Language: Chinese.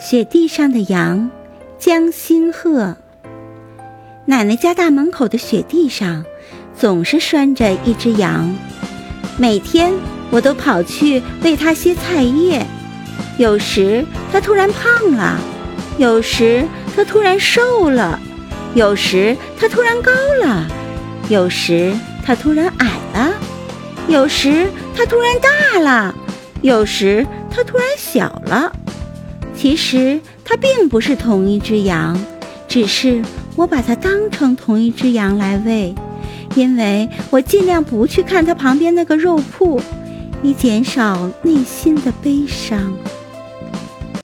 雪地上的羊，江心鹤。奶奶家大门口的雪地上，总是拴着一只羊。每天我都跑去喂它些菜叶。有时它突然胖了，有时它突然瘦了，有时它突然高了，有时它突然矮了，有时它突然大了，有时它突然小了。其实它并不是同一只羊，只是我把它当成同一只羊来喂，因为我尽量不去看它旁边那个肉铺，以减少内心的悲伤。